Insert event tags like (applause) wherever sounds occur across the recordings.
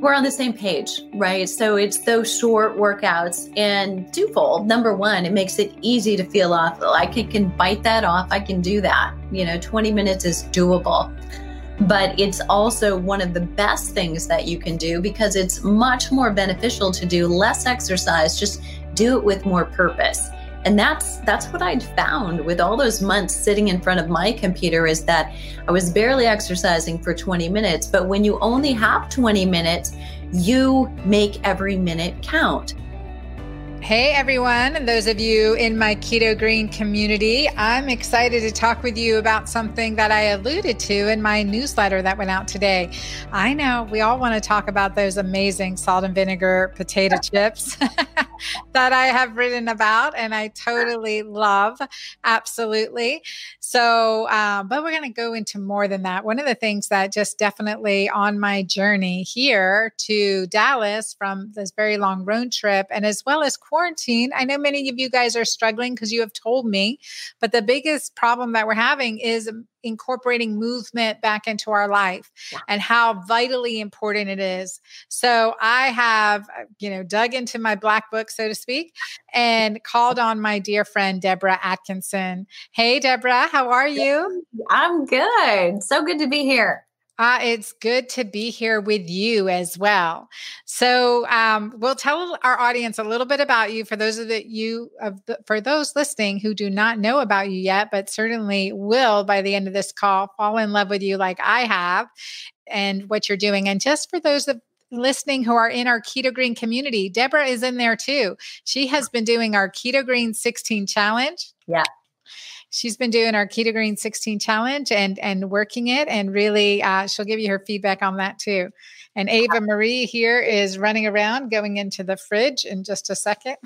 we're on the same page, right? So it's those short workouts and twofold. Number one, it makes it easy to feel off. I can, can bite that off. I can do that. You know, 20 minutes is doable. But it's also one of the best things that you can do because it's much more beneficial to do less exercise, just do it with more purpose and that's that's what i'd found with all those months sitting in front of my computer is that i was barely exercising for 20 minutes but when you only have 20 minutes you make every minute count Hey everyone, and those of you in my Keto Green community, I'm excited to talk with you about something that I alluded to in my newsletter that went out today. I know we all want to talk about those amazing salt and vinegar potato (laughs) chips (laughs) that I have written about, and I totally love. Absolutely. So, um, but we're going to go into more than that. One of the things that just definitely on my journey here to Dallas from this very long road trip, and as well as quarantine. I know many of you guys are struggling because you have told me, but the biggest problem that we're having is incorporating movement back into our life and how vitally important it is. So I have, uh, you know, dug into my black book, so to speak, and called on my dear friend, Debra Atkinson. Hey, Debra, how are you? I'm good. So good to be here. Uh, it's good to be here with you as well. So um, we'll tell our audience a little bit about you for those of the, you of the, for those listening who do not know about you yet, but certainly will by the end of this call fall in love with you like I have and what you're doing. And just for those of listening who are in our Keto Green community, Debra is in there too. She has been doing our Keto Green 16 challenge. Yeah she's been doing our keto green 16 challenge and and working it and really uh, she'll give you her feedback on that too. And ava marie here is running around going into the fridge in just a second.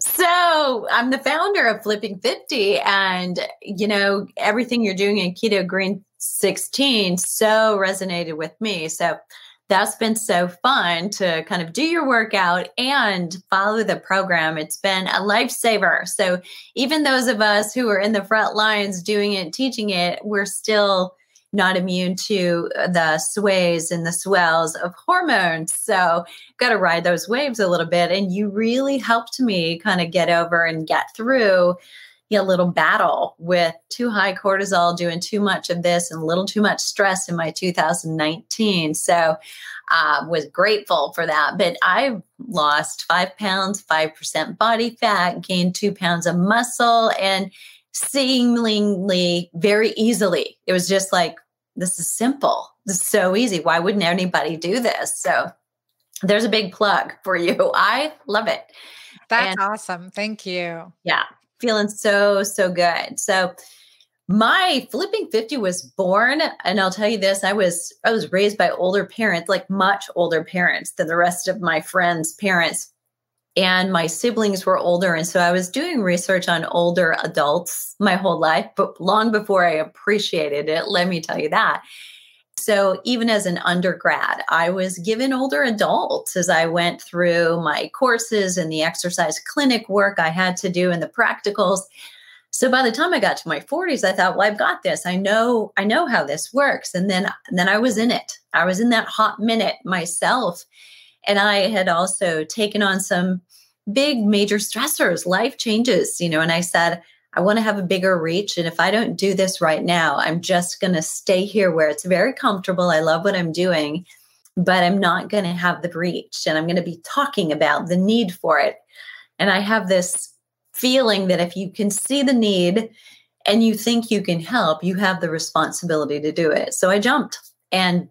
So i'm the founder of flipping 50 and you know everything you're doing in keto green 16 so resonated with me. So that's been so fun to kind of do your workout and follow the program. It's been a lifesaver. So even those of us who are in the front lines doing it, teaching it, we're still not immune to the sways and the swells of hormones. So, got to ride those waves a little bit. And you really helped me kind of get over and get through a little battle with too high cortisol, doing too much of this, and a little too much stress in my 2019. So, uh, was grateful for that. But I lost five pounds, five percent body fat, gained two pounds of muscle, and seemingly very easily. It was just like this is simple. This is so easy. Why wouldn't anybody do this? So there's a big plug for you. (laughs) I love it. That's and, awesome. Thank you. Yeah feeling so, so good. So my flipping 50 was born and I'll tell you this I was I was raised by older parents like much older parents than the rest of my friends parents and my siblings were older and so I was doing research on older adults my whole life but long before I appreciated it let me tell you that so even as an undergrad, I was given older adults as I went through my courses and the exercise clinic work I had to do and the practicals. So by the time I got to my 40s, I thought, well, I've got this. I know, I know how this works. And then, then I was in it. I was in that hot minute myself. And I had also taken on some big major stressors, life changes, you know, and I said, I want to have a bigger reach. And if I don't do this right now, I'm just going to stay here where it's very comfortable. I love what I'm doing, but I'm not going to have the reach. And I'm going to be talking about the need for it. And I have this feeling that if you can see the need and you think you can help, you have the responsibility to do it. So I jumped and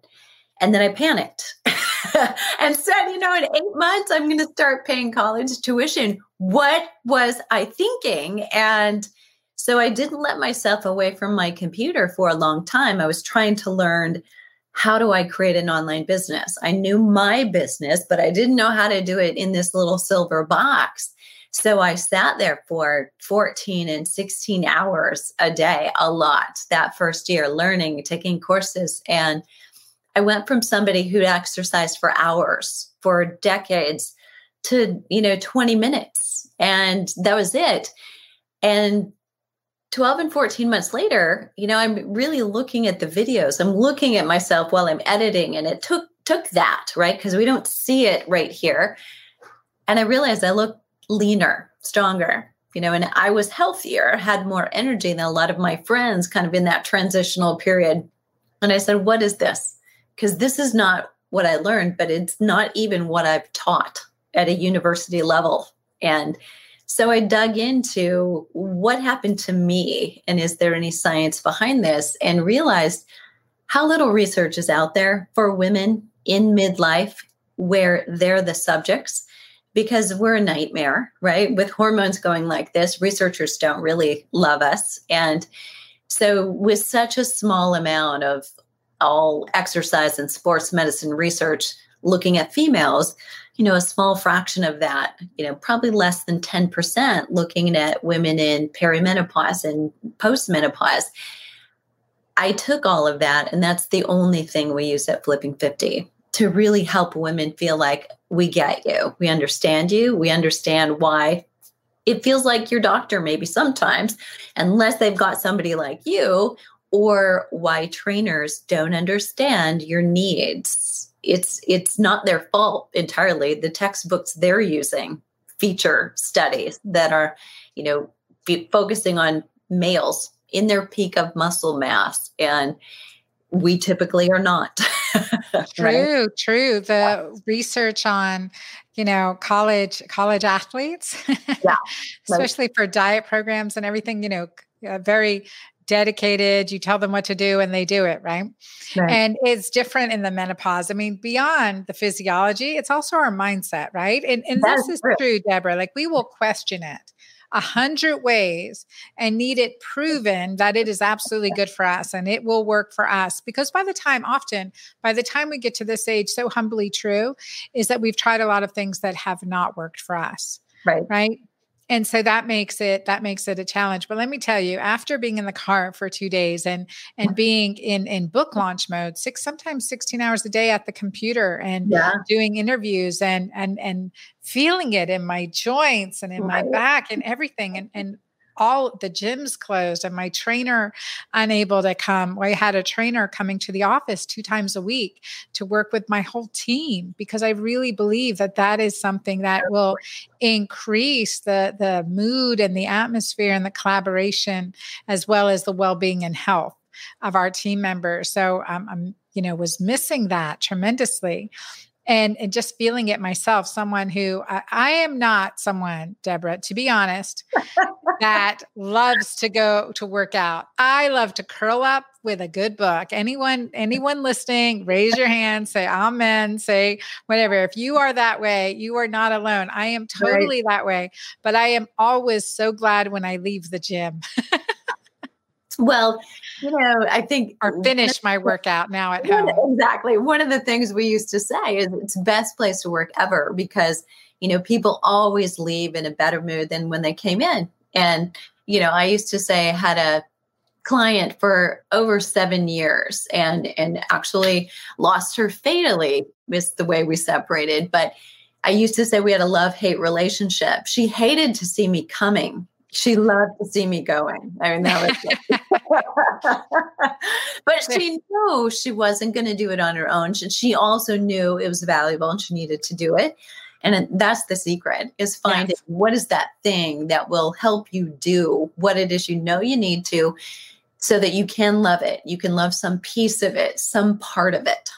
and then I panicked (laughs) and said, you know, in eight months, I'm going to start paying college tuition. What was I thinking? And so I didn't let myself away from my computer for a long time. I was trying to learn how do I create an online business? I knew my business, but I didn't know how to do it in this little silver box. So I sat there for 14 and 16 hours a day, a lot that first year, learning, taking courses. And I went from somebody who'd exercised for hours for decades to, you know, 20 minutes. And that was it. And 12 and 14 months later, you know, I'm really looking at the videos. I'm looking at myself while I'm editing and it took took that, right? Because we don't see it right here. And I realized I look leaner, stronger, you know, and I was healthier, had more energy than a lot of my friends kind of in that transitional period. And I said, What is this? Because this is not what I learned, but it's not even what I've taught at a university level. And so I dug into what happened to me and is there any science behind this and realized how little research is out there for women in midlife where they're the subjects because we're a nightmare, right? With hormones going like this, researchers don't really love us. And so, with such a small amount of all exercise and sports medicine research looking at females, you know, a small fraction of that, you know, probably less than 10% looking at women in perimenopause and postmenopause. I took all of that, and that's the only thing we use at Flipping 50 to really help women feel like we get you, we understand you, we understand why it feels like your doctor, maybe sometimes, unless they've got somebody like you, or why trainers don't understand your needs. It's it's not their fault entirely. The textbooks they're using feature studies that are, you know, focusing on males in their peak of muscle mass and we typically are not. true, (laughs) right? true. The yeah. research on, you know, college college athletes, (laughs) yeah, especially for diet programs and everything, you know, uh, very dedicated. You tell them what to do and they do it, right? right? And it's different in the menopause. I mean, beyond the physiology, it's also our mindset, right? And, and this is true. true, Debra. Like we will question it a hundred ways and need it proven that it is absolutely good for us and it will work for us. Because by the time, often, by the time we get to this age, so humbly true is that we've tried a lot of things that have not worked for us. Right. Right and so that makes it that makes it a challenge but let me tell you after being in the car for two days and and being in in book launch mode six sometimes 16 hours a day at the computer and yeah. doing interviews and and and feeling it in my joints and in right. my back and everything and and all the gyms closed and my trainer unable to come. I had a trainer coming to the office two times a week to work with my whole team because I really believe that that is something that will increase the the mood and the atmosphere and the collaboration as well as the well-being and health of our team members. So um, I'm you know was missing that tremendously and, and just feeling it myself someone who I, I am not someone debra to be honest that (laughs) loves to go to work out. I love to curl up with a good book. Anyone anyone listening raise your hand say amen say whatever. If you are that way you are not alone. I am totally right. that way but i am always so glad when i leave the gym (laughs) well you know, I think or finish my workout now at home. Exactly. One of the things we used to say is it's best place to work ever because, you know, people always leave in a better mood than when they came in. And, you know, I used to say I had a client for over seven years and and actually lost her fatally missed the way we separated but i used to say we had a love-hate relationship she hated to see me coming she loved to see me going. I mean, that was, (laughs) (laughs) but she knew she wasn't going to do it on her own. She also knew it was valuable and she needed to do it. And that's the secret is finding yes. what is that thing that will help you do what it is you know you need to so that you can love it. You can love some piece of it, some part of it.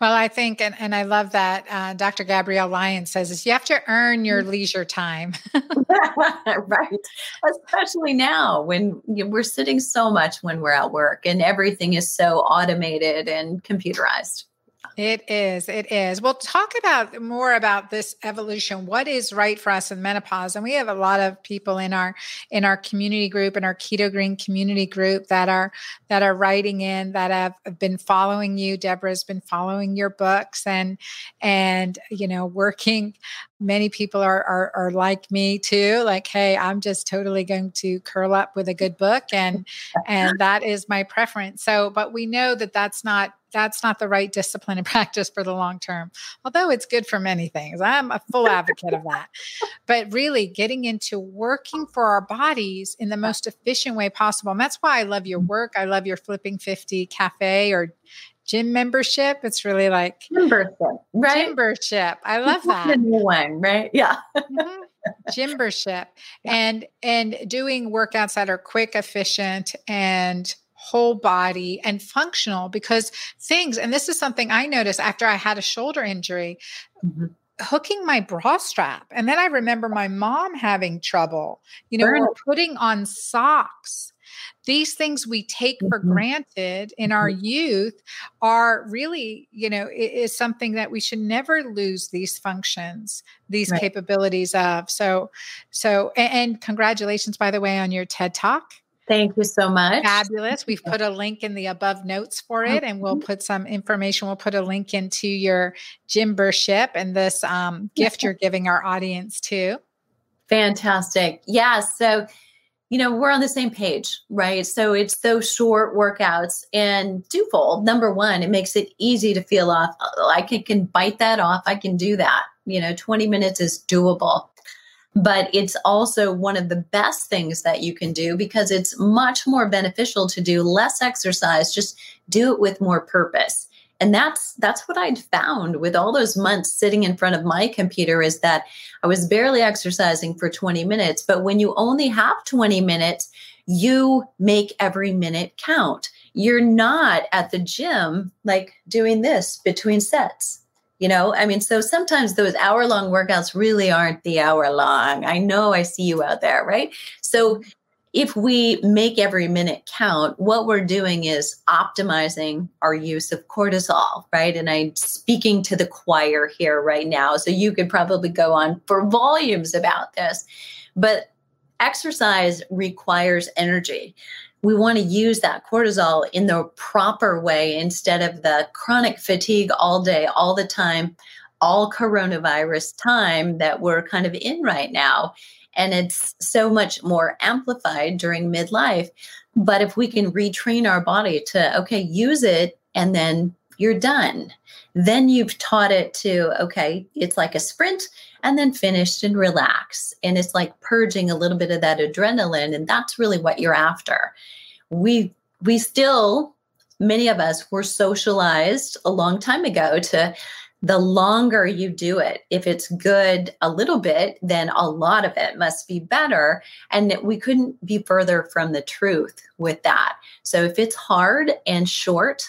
Well, I think, and, and I love that uh, Dr. Gabrielle Lyon says is you have to earn your mm. leisure time. (laughs) (laughs) right. Especially now when we're sitting so much when we're at work and everything is so automated and computerized. It is. It is. We'll talk about more about this evolution. What is right for us in menopause? And we have a lot of people in our in our community group in our Keto Green community group that are that are writing in that have been following you. Debra's been following your books and and you know working. Many people are, are are like me too. Like, hey, I'm just totally going to curl up with a good book, and and that is my preference. So, but we know that that's not that's not the right discipline and (laughs) practice for the long term. Although it's good for many things. I'm a full advocate of that. But really getting into working for our bodies in the most efficient way possible. And that's why I love your work. I love your flipping 50 cafe or gym membership. It's really like membership, right? Membership. I love that. The new one, right? Yeah. mm-hmm. Gymbership (laughs) yeah. and and doing workouts that are quick, efficient, and whole body and functional because things, and this is something I noticed after I had a shoulder injury. Mm-hmm hooking my bra strap. And then I remember my mom having trouble, you know, putting on socks these things we take for mm-hmm. granted in our mm-hmm. youth are really you know is something that we should never lose these functions these right. capabilities of so so and, and congratulations by the way on your ted talk Thank you so much. Fabulous. We've put a link in the above notes for it, and we'll put some information. We'll put a link into your gymbership and this um, gift you're giving our audience too. Fantastic. Yeah. So you know, we're on the same page, right? So it's those short workouts and twofold. Number one, it makes it easy to feel off. I can, can bite that off. I can do that. You know, 20 minutes is doable. But it's also one of the best things that you can do because it's much more beneficial to do less exercise, just do it with more purpose. And that's that's what i'd found with all those months sitting in front of my computer is that i was barely exercising for 20 minutes but when you only have 20 minutes you make every minute count. You're not at the gym like doing this between sets you know i mean so sometimes those hour long workouts really aren't the hour long i know i see you out there right so if we make every minute count, what we're doing is optimizing our use of cortisol, right? And I'm speaking to the choir here right now. So you could probably go on for volumes about this. But exercise requires energy. We want to use that cortisol in the proper way instead of the chronic fatigue all day, all the time, all coronavirus time that we're kind of in right now and it's so much more amplified during midlife. But if we can retrain our body to, okay, use it and then you're done, then you've taught it to, okay, it's like a sprint and then finished and relax. And it's like purging a little bit of that adrenaline. And that's really what you're after. We, we still, many of us were socialized a long time ago to the longer you do it, if it's good a little bit, then a lot of it must be better. And we couldn't be further from the truth with that. So if it's hard and short,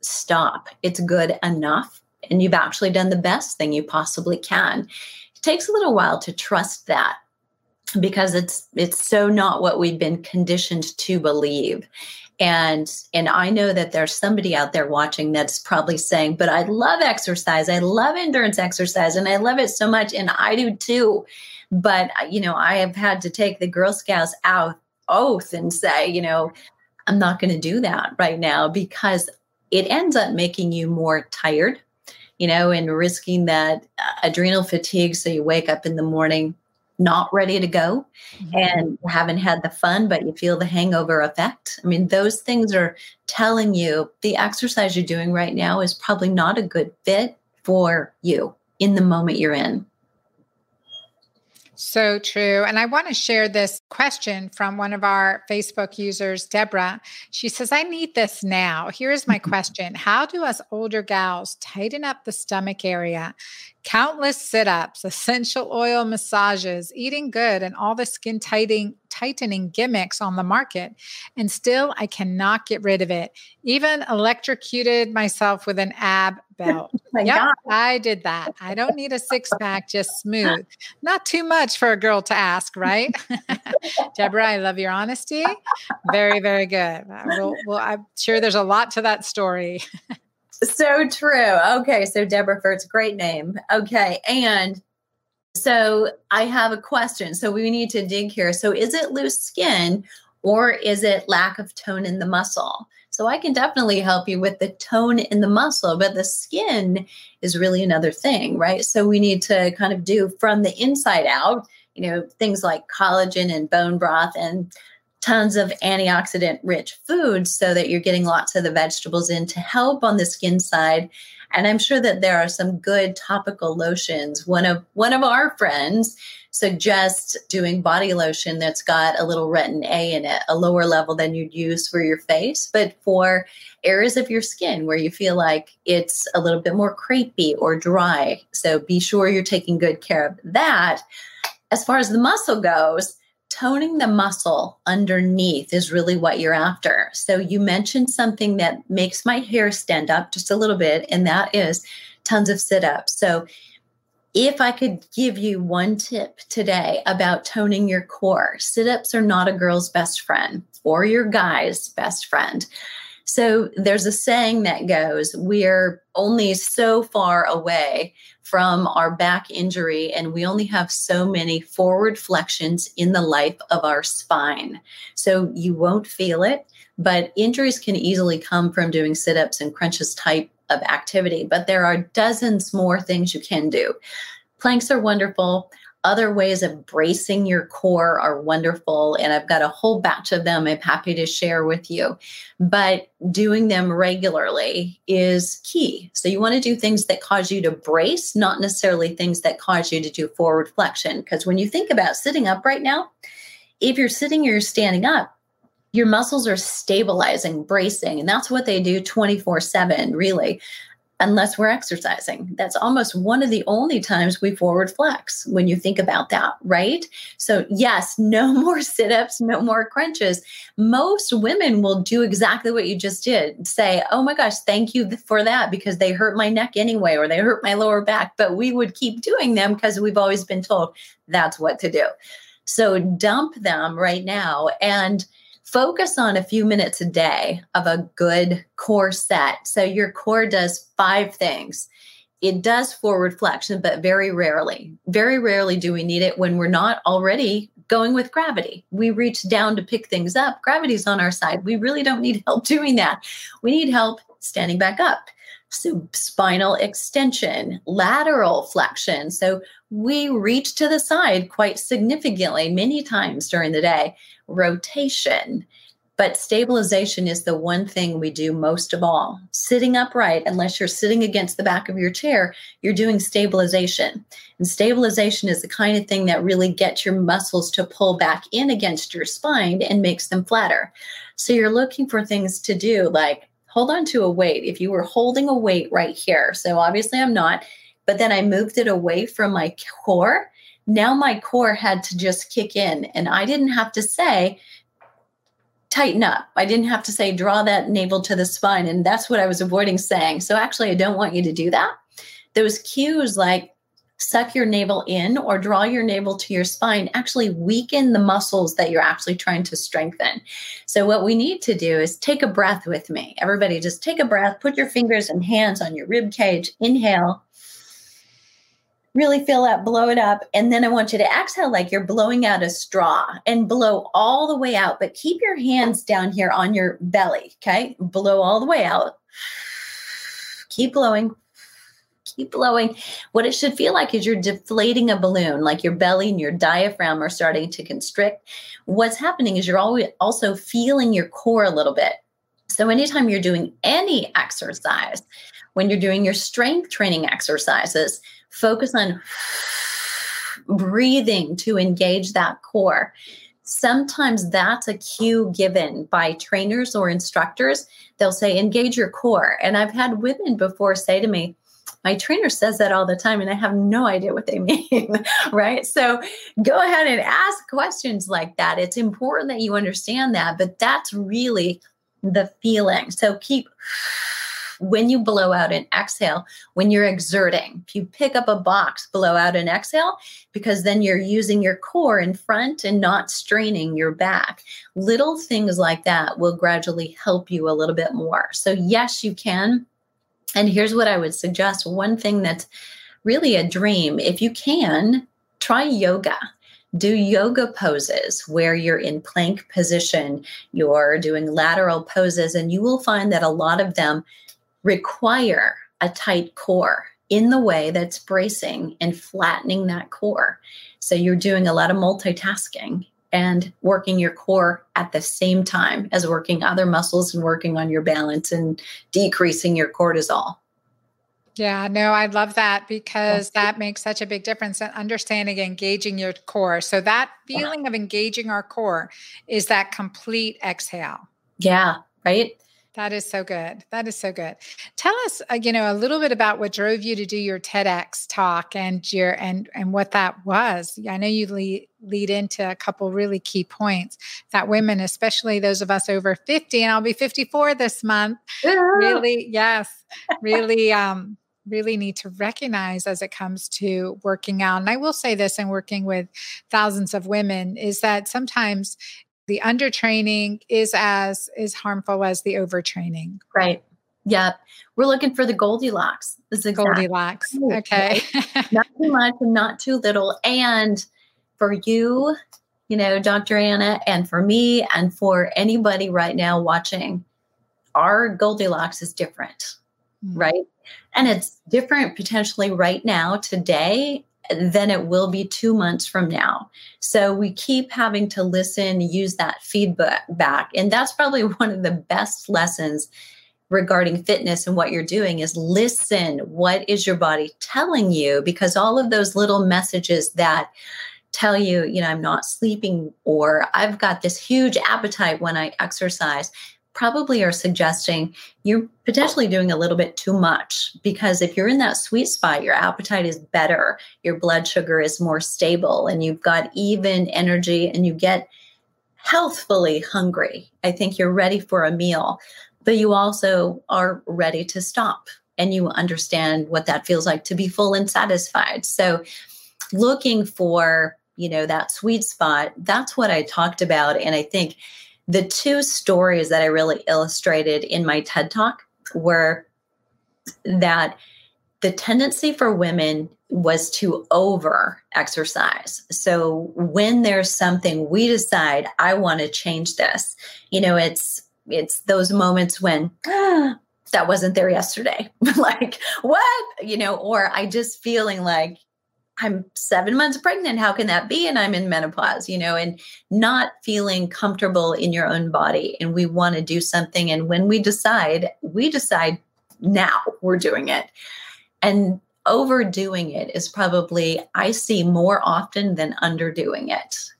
stop. It's good enough. And you've actually done the best thing you possibly can. It takes a little while to trust that because it's it's so not what we've been conditioned to believe and and i know that there's somebody out there watching that's probably saying but i love exercise i love endurance exercise and i love it so much and i do too but you know i have had to take the girl scouts out oath and say you know i'm not going to do that right now because it ends up making you more tired you know and risking that uh, adrenal fatigue so you wake up in the morning not ready to go mm-hmm. and haven't had the fun, but you feel the hangover effect. I mean, those things are telling you the exercise you're doing right now is probably not a good fit for you in the moment you're in. So true. And I want to share this question from one of our Facebook users, Debra. She says, I need this now. Here's my mm-hmm. question How do us older gals tighten up the stomach area? Countless sit ups, essential oil massages, eating good, and all the skin tightening, tightening gimmicks on the market. And still, I cannot get rid of it. Even electrocuted myself with an ab belt. (laughs) yep, God. I did that. I don't need a six pack, just smooth. Not too much for a girl to ask, right? (laughs) Deborah, I love your honesty. Very, very good. We'll, well, I'm sure there's a lot to that story. (laughs) so true. Okay. So Deborah Furt's great name. Okay. And so I have a question. So we need to dig here. So is it loose skin or is it lack of tone in the muscle? So I can definitely help you with the tone in the muscle, but the skin is really another thing, right? So we need to kind of do from the inside out, you know, things like collagen and bone broth and tons of antioxidant rich foods so that you're getting lots of the vegetables in to help on the skin side. And i'm sure that there are some good topical lotions. One of one of our friends suggests doing body lotion that's got a little retin a in it a lower level than you'd use for your face but for areas of your skin where you feel like it's a little bit more crepey or dry. So be sure you're taking good care of that. As far as the muscle goes toning the muscle underneath is really what you're after. So you mentioned something that makes my hair stand up just a little bit, and that is tons of sit ups. So if I could give you one tip today about toning your core, sit ups are not a girl's best friend or your guy's best friend. So there's a saying that goes, We're only so far away from our back injury, and we only have so many forward flexions in the life of our spine. So you won't feel it, but injuries can easily come from doing sit ups and crunches type of activity. But there are dozens more things you can do. Planks are wonderful. Other ways of bracing your core are wonderful, and I've got a whole batch of them I'm happy to share with you. But doing them regularly is key. So, you want to do things that cause you to brace, not necessarily things that cause you to do forward flexion. Because when you think about sitting up right now, if you're sitting or you're standing up, your muscles are stabilizing, bracing, and that's what they do 24 7, really unless we're exercising. That's almost one of the only times we forward flex when you think about that, right? So, yes, (laughs) no more sit ups, no more crunches. Most women will do exactly what you just did say, Oh my gosh, thank you for that because they hurt my neck anyway, or they hurt my lower back. But we would keep doing them because we've always been told that's what to do. So, dump them right now and focus on a few minutes a day of a good core set. So your core does five things. It does forward flexion, but very rarely. Very rarely do we need it when we're not already going with gravity. We reach down to pick things up. Gravity's on our side. We really don't need (laughs) help doing that. We need help standing back up. So, spinal extension, lateral flexion. So, we reach to the side quite significantly many times during the day rotation. But stabilization is the one thing we do most of all. Sitting upright, unless you're sitting against the back of your chair, you're doing stabilization. And stabilization is the kind of thing that really gets your muscles to pull back in against your spine and makes them flatter. So you're looking for things to do like hold on to a weight. If you were holding a weight right here, so obviously I'm not, but then I moved it away from my core now my core had to just kick in and I didn't have to say, tighten up. I didn't have to say, draw that navel to the spine. And that's what I was avoiding saying. So actually, I don't want you to do that. Those cues like suck your navel in or draw your navel to your spine actually weaken the muscles that you're actually trying to strengthen. So, what we need to do is take a breath with me. Everybody, just take a breath, put your fingers and hands on your rib cage, inhale really fill up, blow it up. And then I want you to exhale like you're blowing out a straw and blow all the way out, but keep your hands down here on your belly. Okay. Blow all the way out. Keep blowing. Keep blowing. What it should feel like is you're deflating a balloon, like your belly and your diaphragm are starting to constrict. What's happening is you're always also feeling your core a little bit. So, anytime you're doing any exercise, when you're doing your strength training exercises, focus on breathing to engage that core. Sometimes that's a cue given by trainers or instructors. They'll say, engage your core. And I've had women before say to me, my trainer says that all the time, and I have no idea what they (laughs) mean, right? So go ahead and ask questions like that. It's important that you understand that, but that's really the feeling. So keep when you blow out and exhale, when you're exerting. If you pick up a box, blow out and exhale, because then you're using your core in front and not straining your back. Little things like that will gradually help you a little bit more. So, yes, you can. And here's what I would suggest one thing that's really a dream if you can, try yoga do yoga poses where you're in plank position, you're doing lateral poses, and you will find that a lot of them require a tight core in the way that's bracing and flattening that core. So you're doing a lot of multitasking and working your core at the same time as working other muscles and working on your balance and decreasing your cortisol. Yeah, no, I love that because that makes such a big difference in understanding engaging your core. So that feeling of engaging our core is that complete exhale. Yeah, right. That is so good. That is so good. Tell us, uh, you know, a little bit about what drove you to do your TEDx talk and your and and what that was. I know you lead lead into a couple really key points that women, especially those of us over 50, and I'll be 54 this month, yeah. really, yes, really um really need to recognize as it comes to working out. And I will say this in working with thousands of women is that sometimes the undertraining is as is harmful as the overtraining. Right. Yep. We're looking for the Goldilocks. This is Goldilocks. Okay. (laughs) not too much and not too little. And for you, you know, Dr. Anna, and for me, and for anybody right now watching, our Goldilocks is different, mm-hmm. right? And it's different potentially right now, today, than it will be two months from now. So we keep having to listen, use that feedback back. And that's probably (laughs) one of the best lessons regarding fitness and what you're doing is listen. What is your body telling you? Because all of those little messages that tell you, you know, I'm not sleeping or I've got this huge appetite when I exercise probably are suggesting you're potentially doing a little bit too much because if you're in that sweet spot, your appetite is better, your blood sugar is more stable, and you've got even energy and you get healthfully hungry. I think you're ready for a meal, but you also are ready to stop and you understand what that feels like to be full and satisfied. So, looking for you know that sweet spot that's what i talked about and i think the two stories that I really illustrated in my TED talk were that the tendency for women was to over exercise. So when there's something we decide I want to change this, you know, it's it's those moments when ah, that wasn't there yesterday. (laughs) like, what? You know, or I just feeling like I'm seven months pregnant. How can that be? And I'm in menopause, you know, and not feeling comfortable in your own body. And we want to do something. And when we decide, we decide now we're doing it. And overdoing it is probably, I see more often than underdoing it.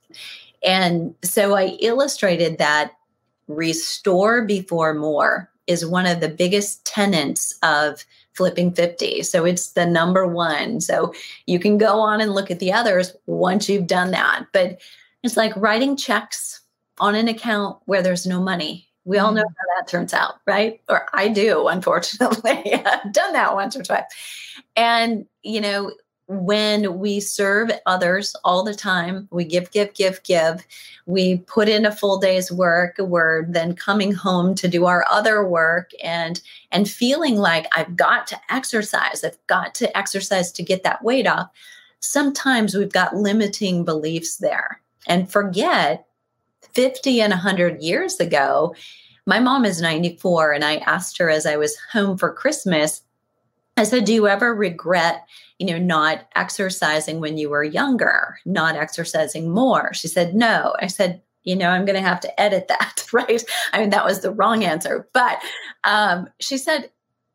And so I illustrated that restore before more is one of the biggest tenets of flipping 50. So it's the number one. So you can go on and look at the others once you've done that. But it's like writing checks on an account where there's no money. We all know mm. how that turns out, right? Or I do, unfortunately. (laughs) I've done that once or twice. And, you know, when we serve others all the time, we give, give, give, give. We put in a full day's work. We're then coming home to do our other work and and feeling like I've got to exercise. I've got to exercise to get that weight off. Sometimes we've got limiting beliefs there and forget 50 and 100 years ago. My mom is 94, and I asked her as I was home for Christmas, I said, Do you ever regret you know, not exercising when you were younger, not exercising more? She said, no. I said, you know, I'm going to have to edit that, (laughs) right? I mean, that was the wrong answer. But um, she said,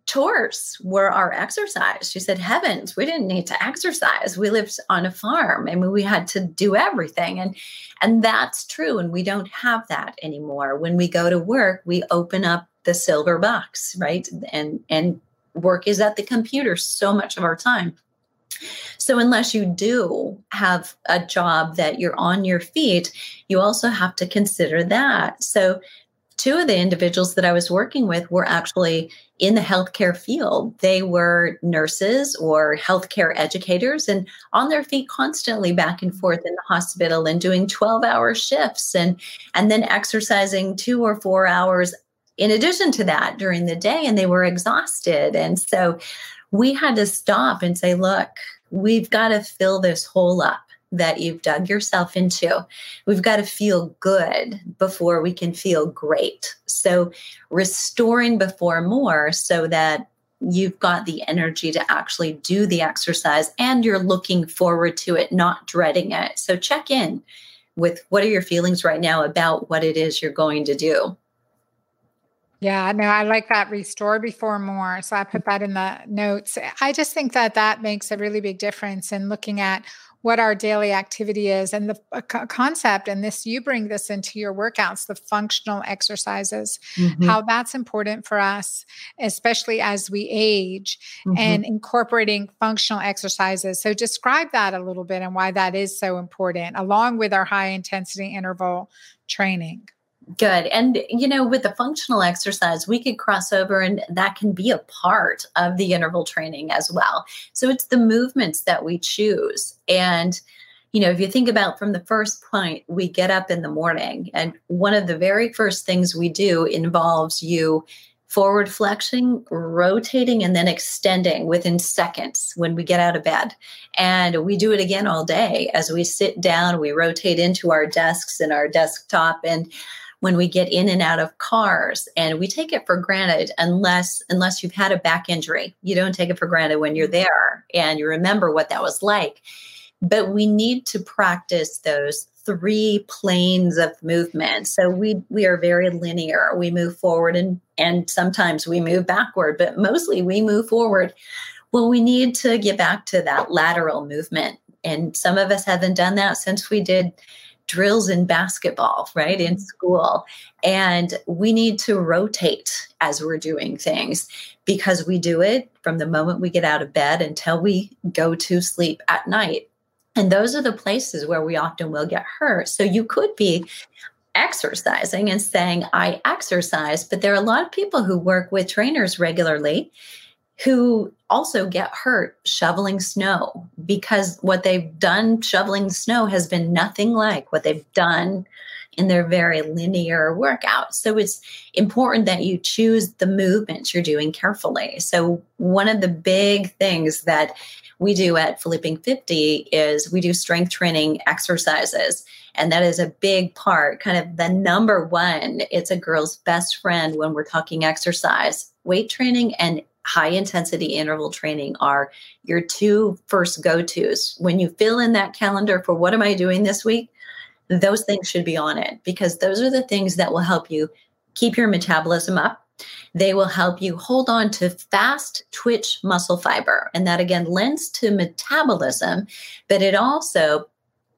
chores were our exercise. She said, heavens, we didn't need to exercise. We lived on a farm. I mean, we had to do everything. And and that's true. And we don't have that anymore. When we go to work, we open up the silver box, right? And and work is at the computer so much of our time. So, unless you do have a job that you're on your feet, you also have to consider that. So, two of the individuals that I was working with were actually in the healthcare field. They were nurses or healthcare educators and on their feet constantly back and forth in the hospital and doing 12 hour shifts and, and then exercising two or four hours in addition to that during the day. And they were exhausted. And so we had to stop and say, look, we've got to fill this hole up that you've dug yourself into. We've got to feel good before we can feel great. So, restoring before more so that you've got the energy to actually do the exercise and you're looking forward to it, not dreading it. So, check in with what are your feelings right now about what it is you're going to do. Yeah, no, I like that restore before more. So I put that in the notes. I just think that that makes a really big difference in looking at what our daily activity is and the uh, concept and this you bring this into your workouts the functional exercises mm-hmm. how that's important for us especially as we age mm-hmm. and incorporating functional exercises so describe that a little bit and why that is so important along with our high intensity interval training Good. And, you know, with the functional exercise, we could cross over and that can be a part of the interval training as well. So it's the movements that we choose. And, you know, if you think about from the first point, we get up in the morning, and one of the very first things we do involves you forward flexing, rotating, and then extending within seconds when we get out of bed. And we do it again all day as we sit down, we rotate into our desks and our desktop. And when we get in and out of cars and we take it for granted unless unless you've had a back injury. You don't take it for granted when you're mm-hmm. there and you remember what that was like. But we need to practice those three planes of movement. So we we are very linear. We move forward and and sometimes we move backward but mostly we move forward. Well we need to get back to that lateral movement and some of us haven't done that since we did drills in basketball, right, in mm-hmm. school. And we need to rotate as we're doing things because we do it from the moment we get out of bed until we go to sleep at night. And those are the places where we often will get hurt. So you could be exercising and saying, I exercise, but there are a lot of people who work with trainers regularly who also get hurt shoveling snow because what they've done shoveling snow has been nothing like what they've done in their very linear workout. So it's important that you choose the movements you're doing carefully. So, one of the big things that we do at Flipping 50 is we do strength training exercises. And that is a big part, kind of the number one. It's a girl's best friend when we're talking exercise, weight training, and high intensity interval training are your two first go tos. When you fill in that calendar for what am I doing this week, those things should be on it because those are the things that will help you keep your metabolism up. They will help you hold on to fast twitch muscle fiber. And that again lends to metabolism, but it also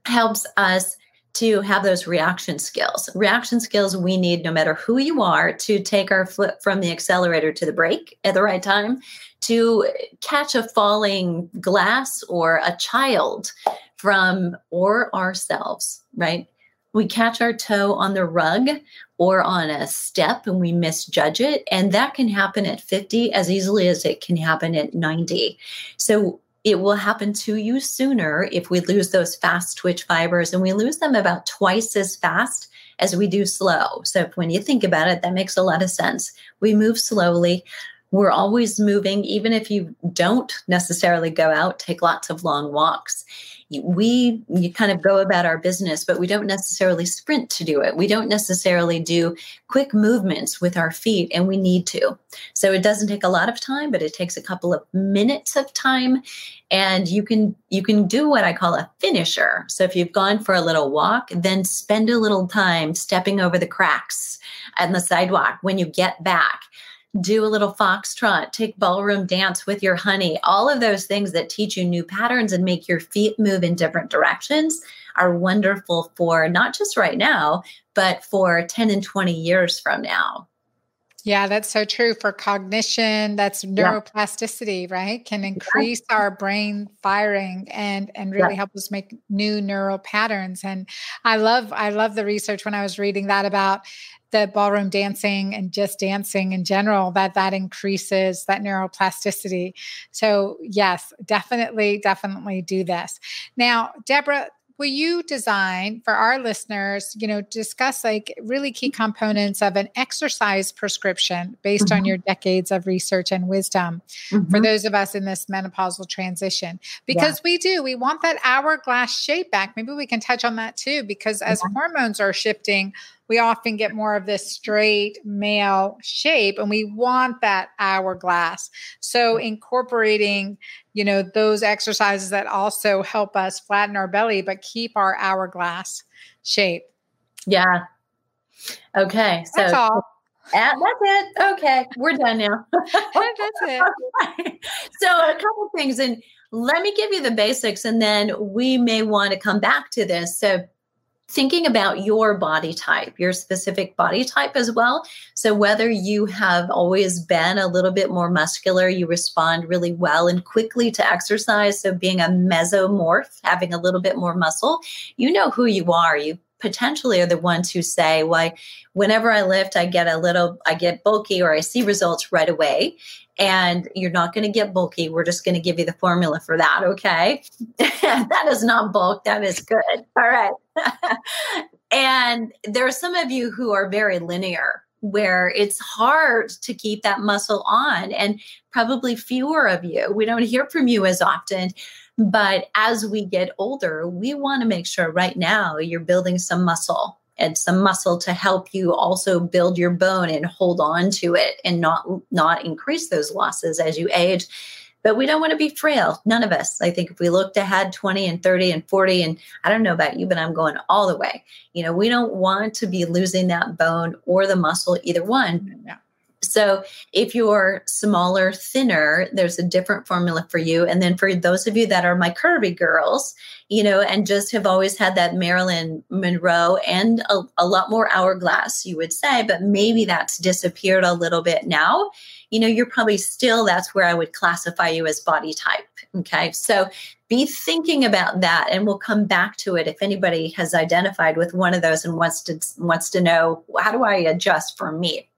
helps us to have those reaction skills. Reaction skills we need no matter who you are to take our foot from the accelerator to the brake at the right time, to catch a falling glass or a child from or ourselves, right? We catch our toe on the rug or on a step and we misjudge it. And that can happen at 50 as easily as it can happen at 90. So it will happen to you sooner if we lose those fast twitch fibers and we lose them about twice as fast as we do slow. So when you think about it, that makes a lot of sense. We move slowly. We're always moving, even if you don't necessarily go out, take lots of long walks. We you kind of go about our business but we don't necessarily sprint to do it. We don't necessarily do quick movements with our feet and we need to. So it doesn't take a lot of time but it takes a couple of minutes of time and you can you can do what i call a finisher. So if you've gone for a little walk then spend a little time stepping over the cracks on the sidewalk. When you get back do a little foxtrot, take ballroom dance with your honey. All of those things that teach you new patterns and make your feet move in different directions are wonderful for not just right now, but for 10 and 20 years from now. Yeah, that's so true for cognition. That's neuroplasticity, yeah. right? Can increase yeah. our brain firing and and really yeah. help us make new neural patterns. And I love I love the research when I was reading that about the ballroom dancing and just dancing in general that that increases that neuroplasticity so yes definitely definitely do this now debra will you design for our listeners you know discuss like really key components of an exercise prescription based mm-hmm. on your decades of research and wisdom mm-hmm. for those of us in this menopausal transition because yeah. we do we want that hourglass shape back maybe we can touch on that too because as yeah. hormones are shifting we often get more of this straight male shape and we want that hourglass. So incorporating, you know, those exercises that also help us flatten our belly but keep our hourglass shape. Yeah. Okay. So that's all. that's it. Okay, we're done now. (laughs) that's it. (laughs) so a couple things, and let me give you the basics, and then we may want to come back to this. So thinking about your body type, your specific body type as well. So, whether you have always been a little bit more muscular, you respond really well and quickly to exercise. So, being a mesomorph, having a little bit more muscle, you know who you are. You potentially are the ones who say, well, whenever I lift, I get a little, I get bulky or I see results right away. And you're not going to get bulky. We're just going to give you the formula for that. Okay. (laughs) that is not bulk. That is good. All right. (laughs) and there are some of you who are very linear where it's hard to keep that muscle on and probably fewer of you. We don't hear from you as often. But as we get older, we want to make sure right now you're building some muscle and some muscle to help you also build your bone and hold on to it and not not increase those losses as you age. But we don't want to be frail none of us. I think if we looked ahead 20 and 30 and 40 and i don't know about you but i'm going all the way. You know we don't want to be losing that bone or the muscle either one. Yeah. So, if you're smaller, thinner, there's a different formula for you. And then for those of you that are my curvy girls, you know, and just have always had that Marilyn Monroe and a, a lot more hourglass, you would say, but maybe that's disappeared a little bit now. You know, you're probably still, that's where I would classify you as body type. Okay. So, be thinking about that and we'll come back to it if anybody has identified with one of those and wants to wants to know how do I adjust for me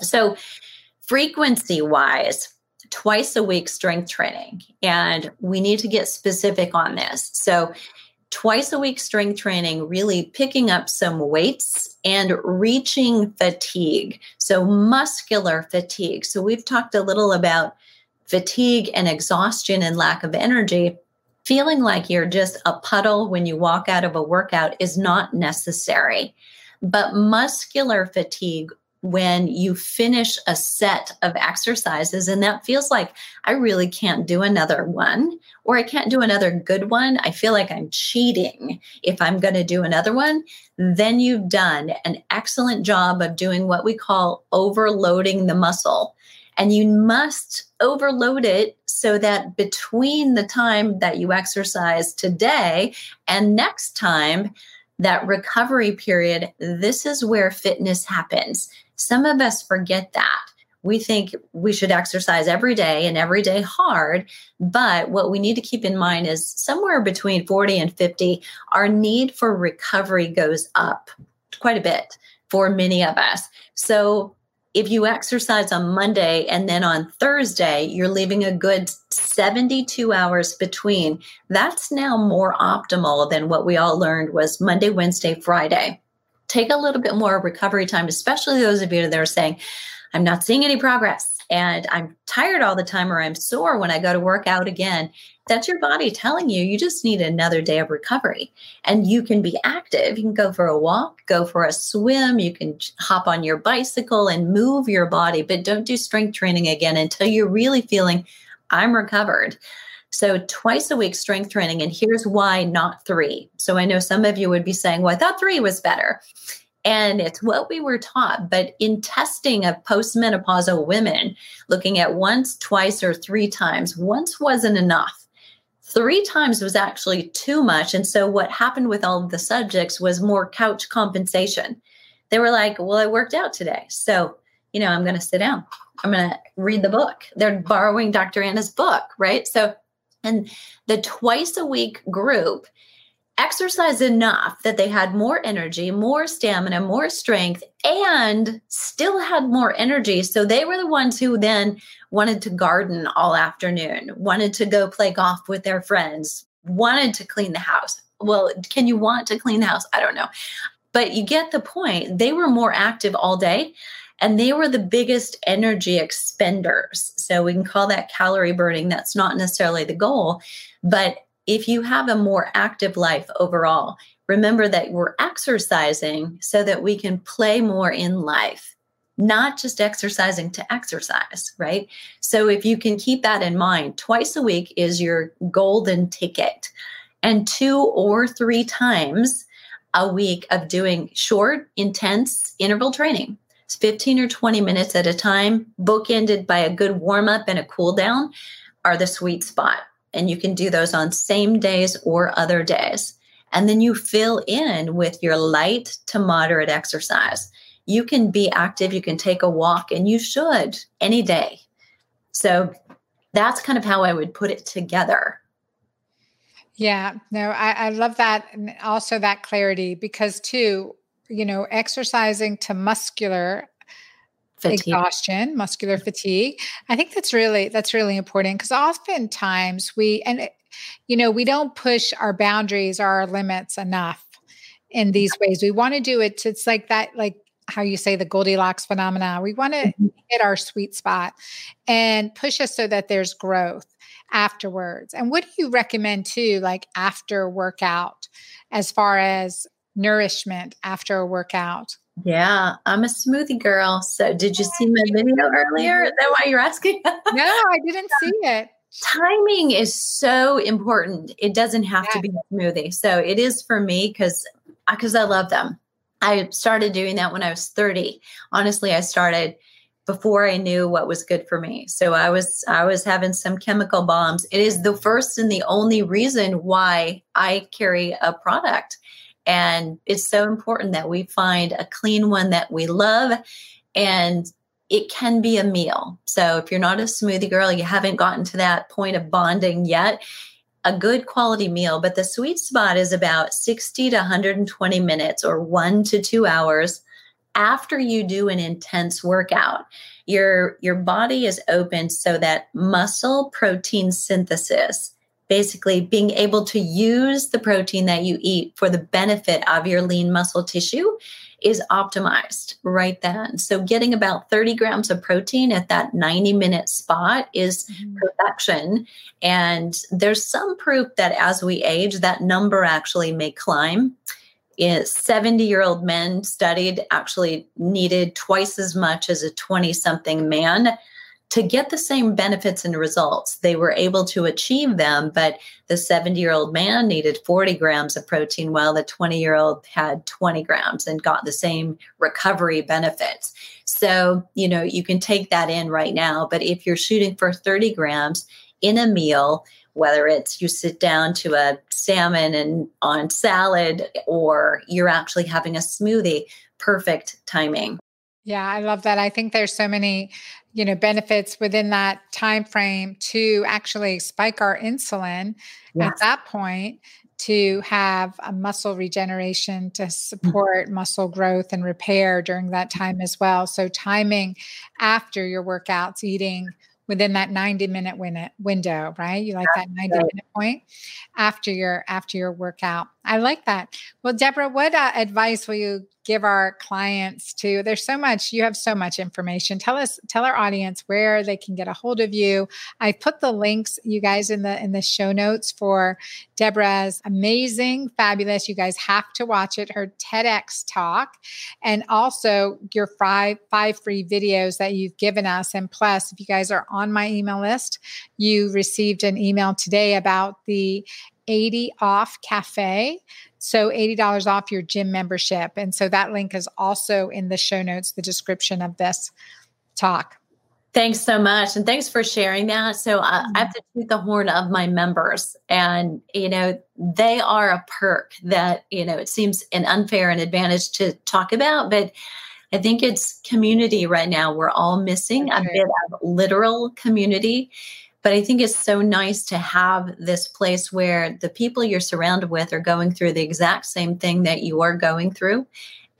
so, frequency wise, twice a week strength training. And we need to get specific on this. So, twice a week strength training, really picking up some weights and reaching fatigue. So, muscular fatigue. So, we've talked a little about fatigue and exhaustion and lack of energy. Feeling like you're just a puddle when you walk out of a workout is not necessary. But muscular fatigue when you finish a set of exercises and that feels like I really can't do another one or I can't do another good one. I feel like I'm cheating if I'm going to do another one. Then you've done an excellent job of doing what we call overloading the muscle. And you must overload it so that between the time that you exercise today and next time, that recovery period, this is where fitness happens. Some of us forget that. We think we should exercise every day and every day hard. But what we need to keep in mind is somewhere between 40 and 50, our need for recovery goes up quite a bit for many of us. So if you exercise on Monday and then on Thursday, you're leaving a good 72 hours between. That's now more optimal than what we all learned was Monday, Wednesday, Friday take a little bit more recovery time, especially those of you that are saying, I'm not seeing any progress and I'm tired all the time or I'm sore when I go to work out again. That's your body telling you you just need another day of recovery. And you can be active. You can go for a walk, go for a swim, you can hop on your bicycle and move your body, but don't do strength training again until you're really feeling I'm recovered. So, twice a week strength training. And here's why not three. So, I know some of you would be saying, well, I thought three was better. And it's what we were taught. But in testing of postmenopausal women, looking at once, twice, or three times, once wasn't enough. Three times was actually too much. And so, what happened with all of the subjects was more couch compensation. They were like, well, I worked out today. So, you know, I'm going to sit down. I'm going to read the book. They're borrowing Dr. Anna's book, right? So, and the twice a week group exercised enough that they had more energy, more stamina, more strength, and still had more energy. So they were the ones who then wanted to garden all afternoon, wanted to go play golf with their friends, wanted to clean the house. Well, can you want to clean the house? I don't know. But you get the point. They were more active all day and they were the biggest energy expenders. So we can call that calorie burning. That's not necessarily the goal. But if you have a more active life overall, remember that we're exercising so that we can play more in life, not just exercising to exercise, right? So if you can keep that in mind, twice a week is your golden ticket. And two or three times a week of doing short, intense interval training. It's 15 or 20 minutes at a time, bookended by a good warm up and a cool down, are the sweet spot. And you can do those on same days or other days. And then you fill in with your light to moderate exercise. You can be active, you can take a walk, and you should any day. So that's kind of how I would put it together. Yeah, no, I, I love that. And also that clarity because, too, you know, exercising to muscular fatigue. exhaustion, muscular fatigue. I think that's really that's really important because oftentimes we and you know we don't push our boundaries or our limits enough in these ways. We want to do it. It's like that, like how you say the Goldilocks phenomena. We want to mm-hmm. hit our sweet spot and push us so that there's growth afterwards. And what do you recommend too, like after workout, as far as nourishment after a workout? Yeah, I'm a smoothie girl. So, did you see my video earlier? Is that why you're asking? (laughs) no, I didn't see it. Timing is so important. It doesn't have yeah. to be a smoothie. So, it is for me because because I love them. I started doing that when I was 30. Honestly, I started before I knew what was good for me. So I was I was having some chemical bombs. It is the first and the only reason why I carry a product. And it's so important that we find a clean one that we love and it can be a meal. So if you're not a smoothie girl, you haven't gotten to that point of bonding yet, a good quality meal, but the sweet spot is about 60 to 120 minutes or 1 to 2 hours after you do an intense workout your your body is open so that muscle protein synthesis basically being able to use the protein that you eat for the benefit of your lean muscle tissue is optimized right then. So getting about 30 grams of protein at that 90 minute spot is mm-hmm. perfection. And there's some proof that as we age that number actually may climb. 70 year old men studied actually needed twice as much as a 20 something man to get the same benefits and results. They were able to achieve them, but the 70 year old man needed 40 grams of protein while the 20 year old had 20 grams and got the same recovery benefits. So, you know, you can take that in right now, but if you're shooting for 30 grams in a meal, whether it's you sit down to a salmon and on salad or you're actually having a smoothie perfect timing yeah i love that i think there's so many you know benefits within that time frame to actually spike our insulin yes. at that point to have a muscle regeneration to mm-hmm. support mm-hmm. muscle growth and repair during that time as well so timing after your workouts eating within that 90 minute win- window right you like that 90 minute point after your after your workout i like that. Well debra what uh, advice will you give our clients to there's so much you have so much information. Tell us tell our audience where they can get a hold of you. I put the links you guys in the in the show notes for debra's amazing fabulous you guys have to watch it her tedx talk and also your five five free videos that you've given us. And plus if you guys are on my email list you received an email today about the 80 off cafe. So $80 off your gym membership. And so that link is also in the show notes, the description of this talk. Thanks so much. And thanks for sharing that. So I, I have mm-hmm. to toot the horn of my members. And, you know, they are a perk that, you know, it seems an unfair and advantage to talk about, but I think it's community right now. We're all missing a bit of literal community. But I think it's so nice to have this place where the people you're surrounded with are going through the exact same thing that you are going through.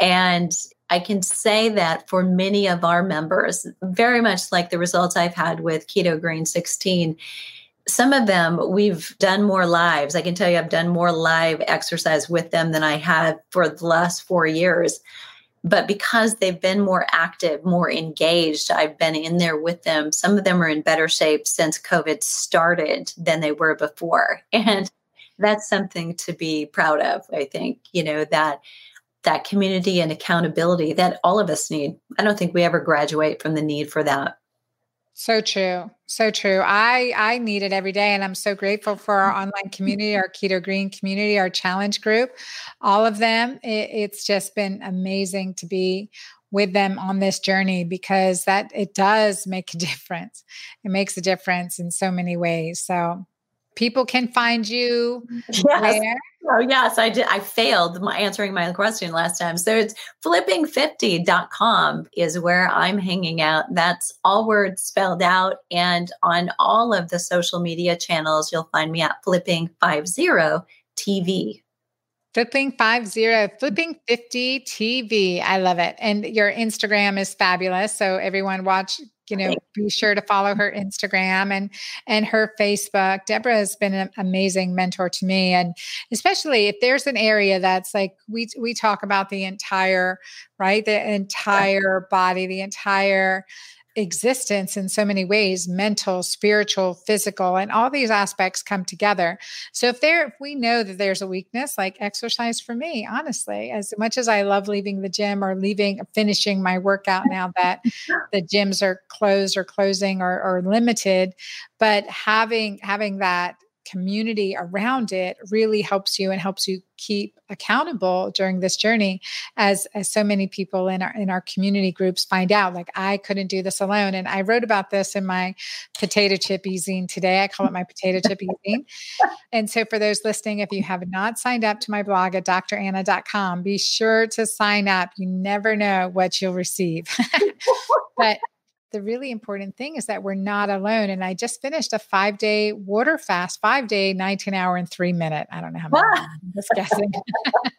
And I can say that for many of our members, very much like the results I've had with Keto Green 16, some of them we've done more lives. I can tell you I've done more live exercise with them than I have for the last four years but because they've been more active, more engaged, I've been in there with them. Some of them are in better shape since COVID started than they were before. (laughs) And that's something to be proud of, I think, you know, that that community and accountability that all of us need. I don't think we ever graduate from the need for that. So true. So true. I I need it every day and I'm so grateful for our mm-hmm. online community, our Keto Green community, our challenge group, all of them. It, it's just been amazing to be with them on this journey because that it does make a (laughs) difference. It makes a difference in so many ways. So people can find you yes. where? Oh, yes, I did. I failed my answering my question last time. So it's flipping50.com is where I'm hanging out. That's all words spelled out. And on all of the social media channels, you'll find me at flipping50 TV. Flipping 50, flipping 50 TV. I love it. And your Instagram is fabulous. So everyone watch, you know, be sure to follow her Instagram and and her Facebook. Debra has been an amazing mentor to me. And especially if there's an area that's like we we talk about the entire, right? The entire body, the entire existence in so many ways mental spiritual physical and all these aspects come together. So if there if we know that there's a weakness like exercise for me honestly as much as i love leaving the gym or leaving finishing my workout now that (laughs) the gyms are closed or closing or, or limited but having having that community around it really helps you and helps you keep accountable during this journey as as so many people in our in our community groups find out. Like I couldn't do this alone and I wrote about this in my potato chip zine today. I call it my potato chip (laughs) zine and so for those listening if you have not signed up to my blog at dranna.com be sure to sign up. You never know what you'll receive. (laughs) But the really important thing is that we're not alone. And I just finished a five day water fast, five day, 19 hour and three minute. I don't know how many, ah. I'm just guessing.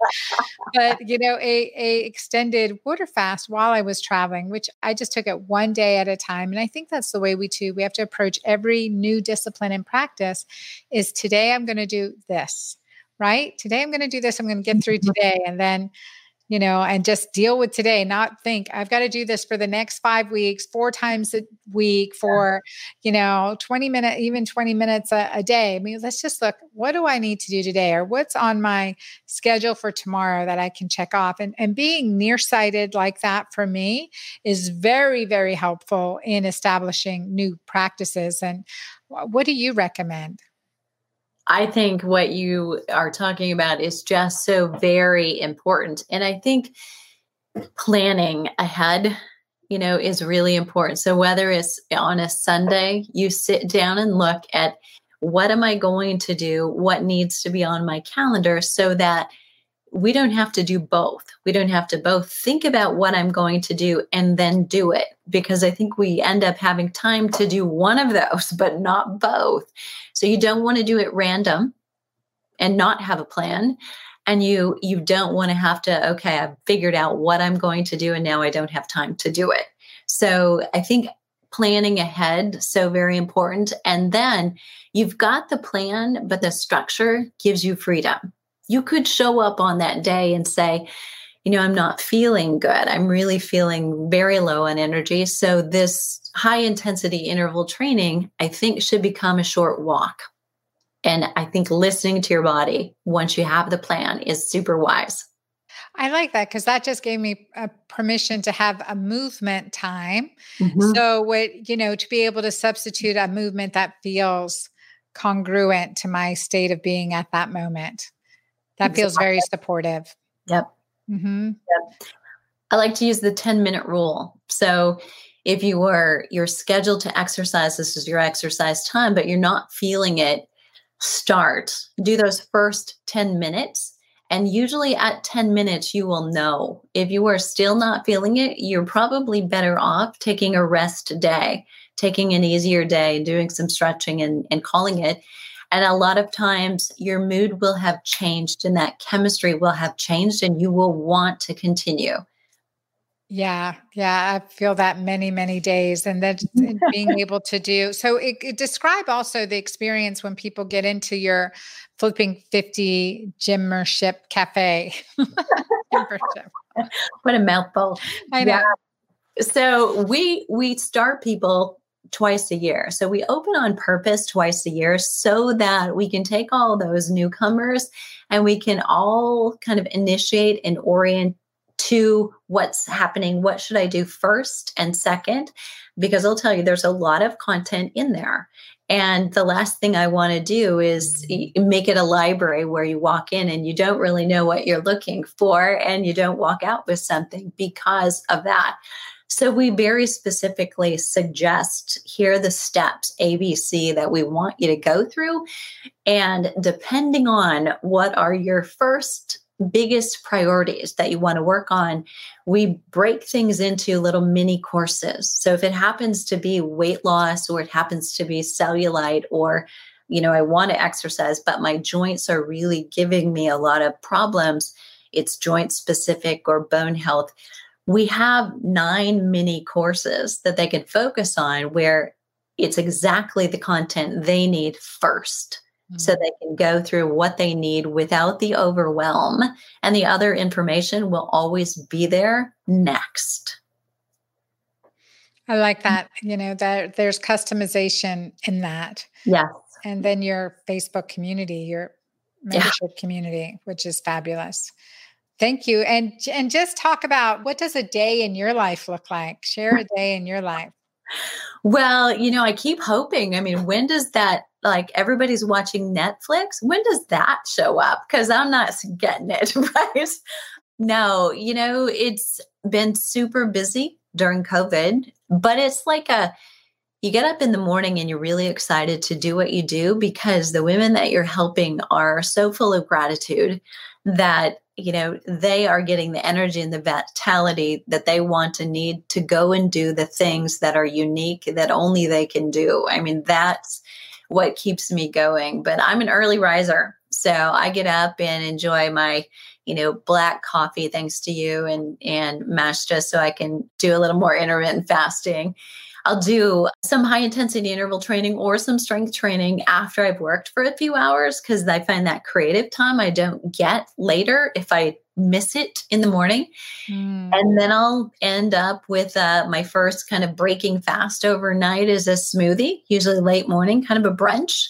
(laughs) but you know, a, a extended water fast while I was traveling, which I just took it one day at a time. And I think that's the way we too, we have to approach every new discipline and practice is today I'm going to do this, right? Today I'm going to do this. I'm going to get through (laughs) today. And then you know, and just deal with today, not think I've got to do this for the next five weeks, four times a week for, you know, 20 minutes, even 20 minutes a, a, day. I mean, let's just look, what do I need to do today or what's on my schedule for tomorrow that I can check off? And, and being nearsighted like that for me is very, very helpful in establishing new practices. And what do you recommend? I think what you are talking about is just so very important. And I think planning ahead, you know, is really important. So whether it's on a Sunday, you sit down and look at what am I going to do? What needs to be on my calendar so that we don't have to do both. We don't have to both think about what I'm going to do and then do it because I think we end up having time to do one of those, (laughs) but not both. So you don't want to do it random and not have a plan. And you you don't want to have to, okay, I've figured out what I'm going to do and now I don't have time to do it. So I think planning ahead so very important and then you've got the plan but the structure gives you freedom you could show up on that day and say, you know, I'm not feeling good. I'm really feeling very low on energy. So, this high intensity interval training, I think, should become a short walk. And I think listening to your body once you have the plan is super wise. I like that because that just gave me a permission to have a movement time. Mm-hmm. So, what, you know, to be able to substitute a movement that feels congruent to my state of being at that moment. That feels very supportive. Yep. Mm-hmm. Yep. I like to use the 10 minute rule. So if you are you're scheduled to exercise, this is your exercise time, but you're not feeling it, start. Do those first 10 minutes. And usually at 10 minutes, you will know. If you are still not feeling it, you're probably better off taking a rest day, taking an easier day, doing some stretching and, and calling it. And a lot of times your mood will have changed and that chemistry will have changed and you will want to continue. Yeah, yeah, I feel that many, many days, and then (laughs) being able to do so. It, it, describe also the experience when people get into your flipping fifty gymmership cafe. (laughs) what a mouthful! I know. Yeah. So we we start people twice a year. So we open on purpose twice a year so that we can take all those newcomers and we can all kind of initiate and orient to what's happening. What should I do first and second? Because I'll tell you, there's a lot of content in there. And the last thing I want to do is make it a library where you walk in and you don't really know what you're looking for and you don't walk out with something because of that. So we very specifically suggest here are the steps ABC that we want you to go through. And depending on what are your first biggest priorities that you want to work on, we break things into little mini courses. So if it happens to be weight loss or it happens to be cellulite or you know, I want to exercise, but my joints are really giving me a lot of problems. It's joint specific or bone health. We have nine mini courses that they can focus on where it's exactly the content they need first so mm. they can go through what they need without the overwhelm. And the other information will always be there next. I like mm. that. You know, that there's customization in that. Yes. And then your Facebook community, your membership yeah. community, which is fabulous. Thank you. And and just talk about what does a day in your life look like? Share a day in your life. Well, you know, I keep hoping. I mean, when does that like everybody's watching Netflix. When does that show up? Because I'm not getting it, (laughs) right? No, you know, it's been super busy during COVID, but it's like a, you get up in the morning and you're really excited to do what you do because the women that you're helping are so full of gratitude that you know they are getting the energy and the vitality that they want to need to go and do the things that are unique that only they can do i mean that's what keeps me going. But I'm an early riser. So I get up and enjoy my, you know, black coffee thanks to you and and mash just so I can do a little more intermittent fasting. I'll do some high intensity interval training or some strength training after I've worked for a few hours because I find that creative time I don't get later if I miss it in the morning. Mm. And then I'll end up with uh, my first kind of breaking fast overnight is a smoothie, usually late morning, kind of a brunch.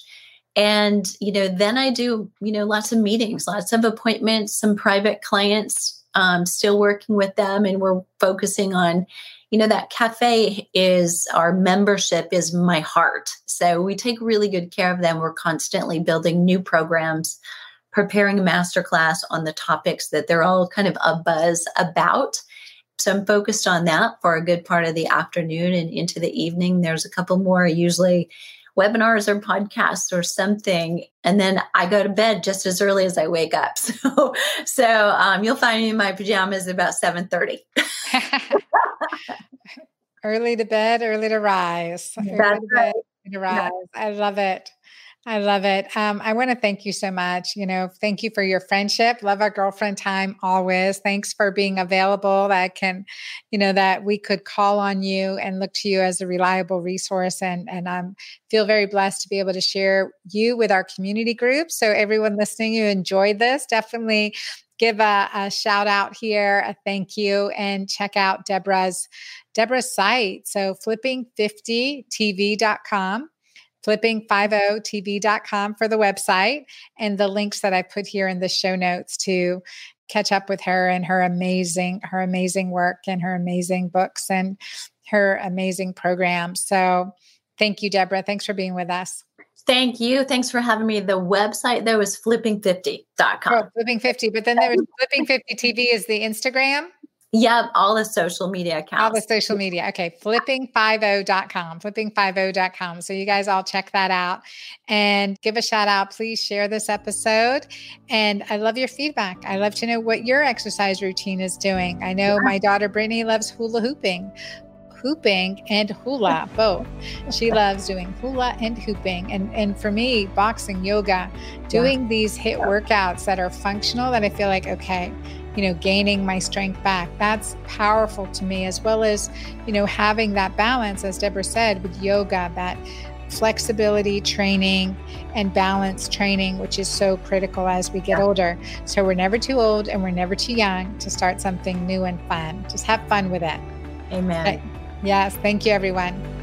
And, you know, then I do, you know, lots of meetings, lots of appointments, some private clients, um, still working with them. And we're focusing on, you know, that cafe is our membership is my heart. So we take really good care of them. We're constantly building new programs preparing a masterclass on the topics that they're all kind of a buzz about. So I'm focused on that for a good part of the afternoon and into the evening. There's a couple more, usually webinars or podcasts or something. And then I go to bed just as early as I wake up. (laughs) So, so um, you'll find me in my pajamas at about 7.30. (laughs) early to bed, early to rise. (laughs) Early That's to right. bed, to rise. I love it. I love it. Um, I want to thank you so much. You know, thank you for your friendship. Love our girlfriend time always. Thanks for being available. That can, you know, that we could call on you and look to you as a reliable resource. And and I'm feel very blessed to be able to share you with our community group. So everyone listening, you enjoyed this. Definitely give a, a shout out here, a thank you, and check out Debra's Debra's site. So flipping50tv.com flipping50tv.com for the website and the links that I put here in the show notes to catch up with her and her amazing her amazing work and her amazing books and her amazing program. So thank you Debra. Thanks for being with us. Thank you. Thanks for having me. The website there was flipping50.com. Oh, flipping 50, but then there was (laughs) flipping 50 TV is the Instagram. Yep, all the social media accounts. All the social media. Okay, flipping50.com, flipping50.com. So you guys all check that out and give a shout out. Please share this episode. And I love your feedback. I love to know what your exercise routine is doing. I know my daughter Brittany loves hula hooping hooping and hula (laughs) both. She loves doing hula and hooping. And and for me, boxing, yoga, doing yeah. these HIIT workouts that are functional that I feel like, okay, you know, gaining my strength back. That's powerful to me, as well as, you know, having that balance, as Debra said, with yoga, that flexibility training and balance training, which is so critical as we get older. So we're never too old and we're never too young to start something new and fun. Just have fun with it. Amen. But, yes. Thank you, everyone.